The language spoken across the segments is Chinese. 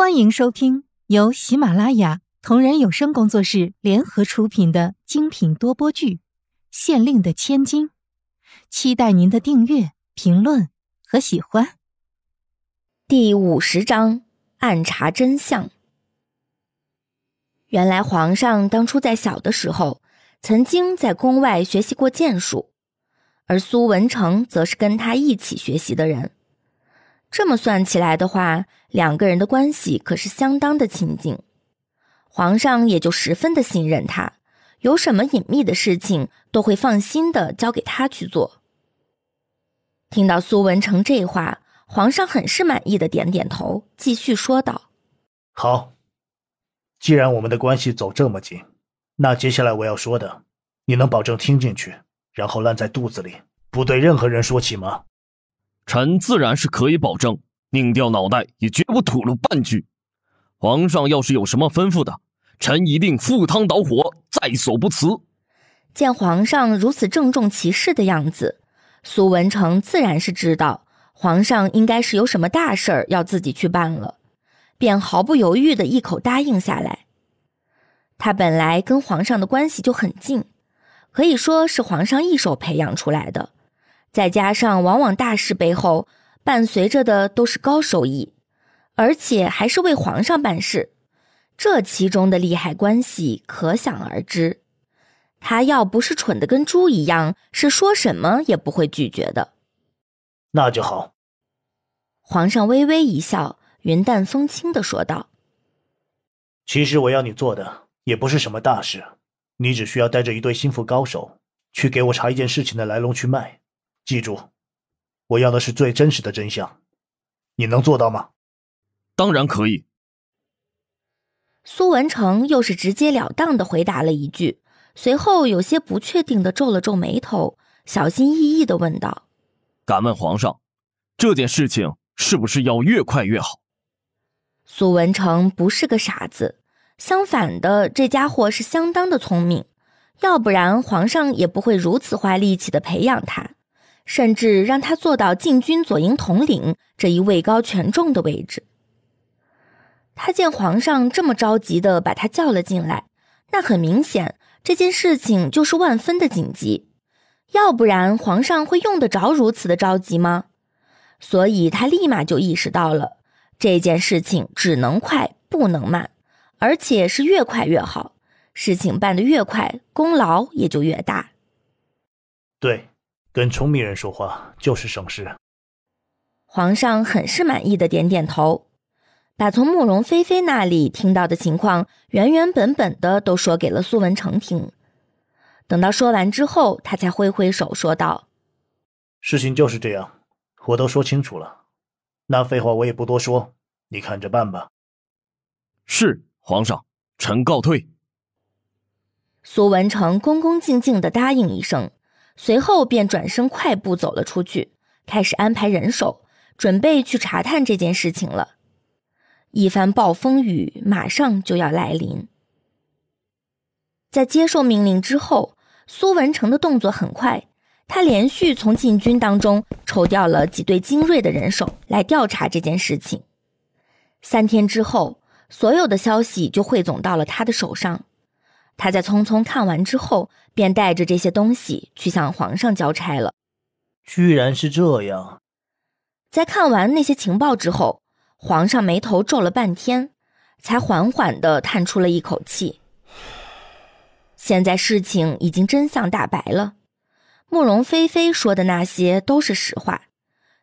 欢迎收听由喜马拉雅同人有声工作室联合出品的精品多播剧《县令的千金》，期待您的订阅、评论和喜欢。第五十章：暗查真相。原来皇上当初在小的时候，曾经在宫外学习过剑术，而苏文成则是跟他一起学习的人。这么算起来的话，两个人的关系可是相当的亲近，皇上也就十分的信任他，有什么隐秘的事情都会放心的交给他去做。听到苏文成这话，皇上很是满意的点点头，继续说道：“好，既然我们的关系走这么近，那接下来我要说的，你能保证听进去，然后烂在肚子里，不对任何人说起吗？”臣自然是可以保证，拧掉脑袋也绝不吐露半句。皇上要是有什么吩咐的，臣一定赴汤蹈火，在所不辞。见皇上如此郑重其事的样子，苏文成自然是知道皇上应该是有什么大事儿要自己去办了，便毫不犹豫的一口答应下来。他本来跟皇上的关系就很近，可以说是皇上一手培养出来的。再加上，往往大事背后伴随着的都是高收益，而且还是为皇上办事，这其中的利害关系可想而知。他要不是蠢的跟猪一样，是说什么也不会拒绝的。那就好。皇上微微一笑，云淡风轻的说道：“其实我要你做的也不是什么大事，你只需要带着一队心腹高手去给我查一件事情的来龙去脉。”记住，我要的是最真实的真相，你能做到吗？当然可以。苏文成又是直截了当的回答了一句，随后有些不确定的皱了皱眉头，小心翼翼的问道：“敢问皇上，这件事情是不是要越快越好？”苏文成不是个傻子，相反的，这家伙是相当的聪明，要不然皇上也不会如此花力气的培养他。甚至让他做到禁军左营统领这一位高权重的位置。他见皇上这么着急的把他叫了进来，那很明显这件事情就是万分的紧急，要不然皇上会用得着如此的着急吗？所以他立马就意识到了这件事情只能快不能慢，而且是越快越好，事情办得越快，功劳也就越大。对。跟聪明人说话就是省事。皇上很是满意的点点头，把从慕容菲菲那里听到的情况原原本本的都说给了苏文成听。等到说完之后，他才挥挥手说道：“事情就是这样，我都说清楚了，那废话我也不多说，你看着办吧。”是皇上，臣告退。苏文成恭恭敬敬的答应一声。随后便转身快步走了出去，开始安排人手，准备去查探这件事情了。一番暴风雨马上就要来临。在接受命令之后，苏文成的动作很快，他连续从禁军当中抽调了几队精锐的人手来调查这件事情。三天之后，所有的消息就汇总到了他的手上。他在匆匆看完之后，便带着这些东西去向皇上交差了。居然是这样！在看完那些情报之后，皇上眉头皱了半天，才缓缓的叹出了一口气。现在事情已经真相大白了，慕容菲菲说的那些都是实话，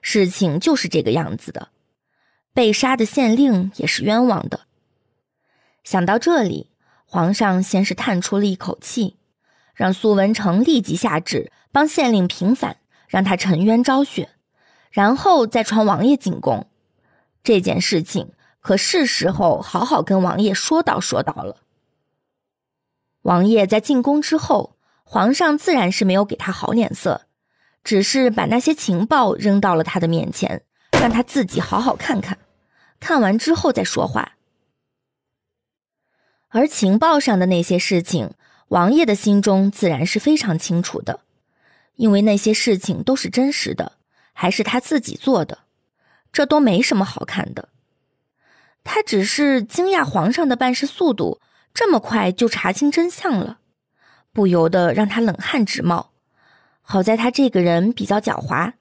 事情就是这个样子的。被杀的县令也是冤枉的。想到这里。皇上先是叹出了一口气，让苏文成立即下旨帮县令平反，让他沉冤昭雪，然后再传王爷进宫。这件事情可是时候好好跟王爷说道说道了。王爷在进宫之后，皇上自然是没有给他好脸色，只是把那些情报扔到了他的面前，让他自己好好看看，看完之后再说话。而情报上的那些事情，王爷的心中自然是非常清楚的，因为那些事情都是真实的，还是他自己做的，这都没什么好看的。他只是惊讶皇上的办事速度这么快就查清真相了，不由得让他冷汗直冒。好在他这个人比较狡猾，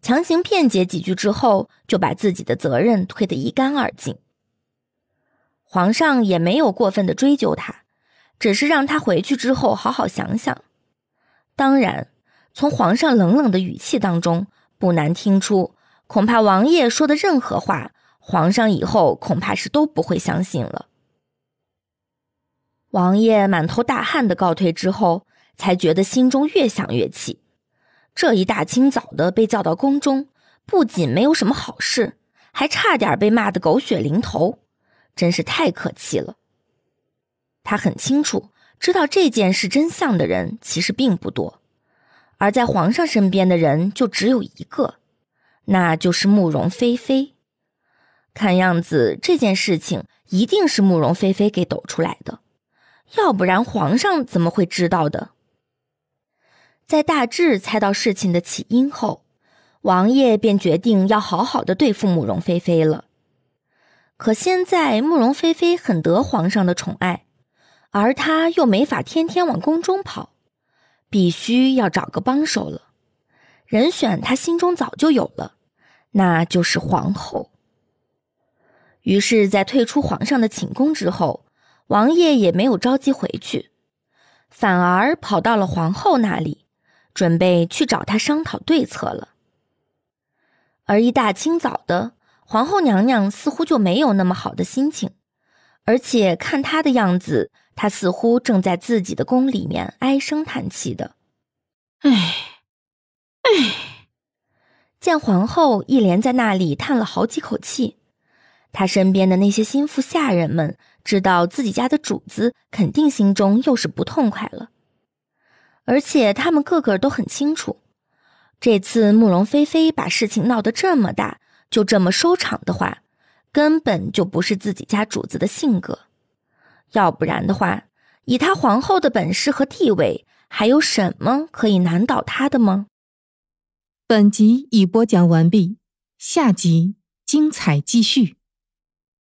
强行辩解几句之后，就把自己的责任推得一干二净。皇上也没有过分的追究他，只是让他回去之后好好想想。当然，从皇上冷冷的语气当中，不难听出，恐怕王爷说的任何话，皇上以后恐怕是都不会相信了。王爷满头大汗的告退之后，才觉得心中越想越气。这一大清早的被叫到宫中，不仅没有什么好事，还差点被骂得狗血淋头。真是太可气了。他很清楚，知道这件事真相的人其实并不多，而在皇上身边的人就只有一个，那就是慕容菲菲。看样子这件事情一定是慕容菲菲给抖出来的，要不然皇上怎么会知道的？在大致猜到事情的起因后，王爷便决定要好好的对付慕容菲菲了。可现在慕容菲菲很得皇上的宠爱，而他又没法天天往宫中跑，必须要找个帮手了。人选他心中早就有了，那就是皇后。于是，在退出皇上的寝宫之后，王爷也没有着急回去，反而跑到了皇后那里，准备去找她商讨对策了。而一大清早的。皇后娘娘似乎就没有那么好的心情，而且看她的样子，她似乎正在自己的宫里面唉声叹气的。唉，唉，见皇后一连在那里叹了好几口气，她身边的那些心腹下人们知道自己家的主子肯定心中又是不痛快了，而且他们个个都很清楚，这次慕容菲菲把事情闹得这么大。就这么收场的话，根本就不是自己家主子的性格。要不然的话，以他皇后的本事和地位，还有什么可以难倒他的吗？本集已播讲完毕，下集精彩继续。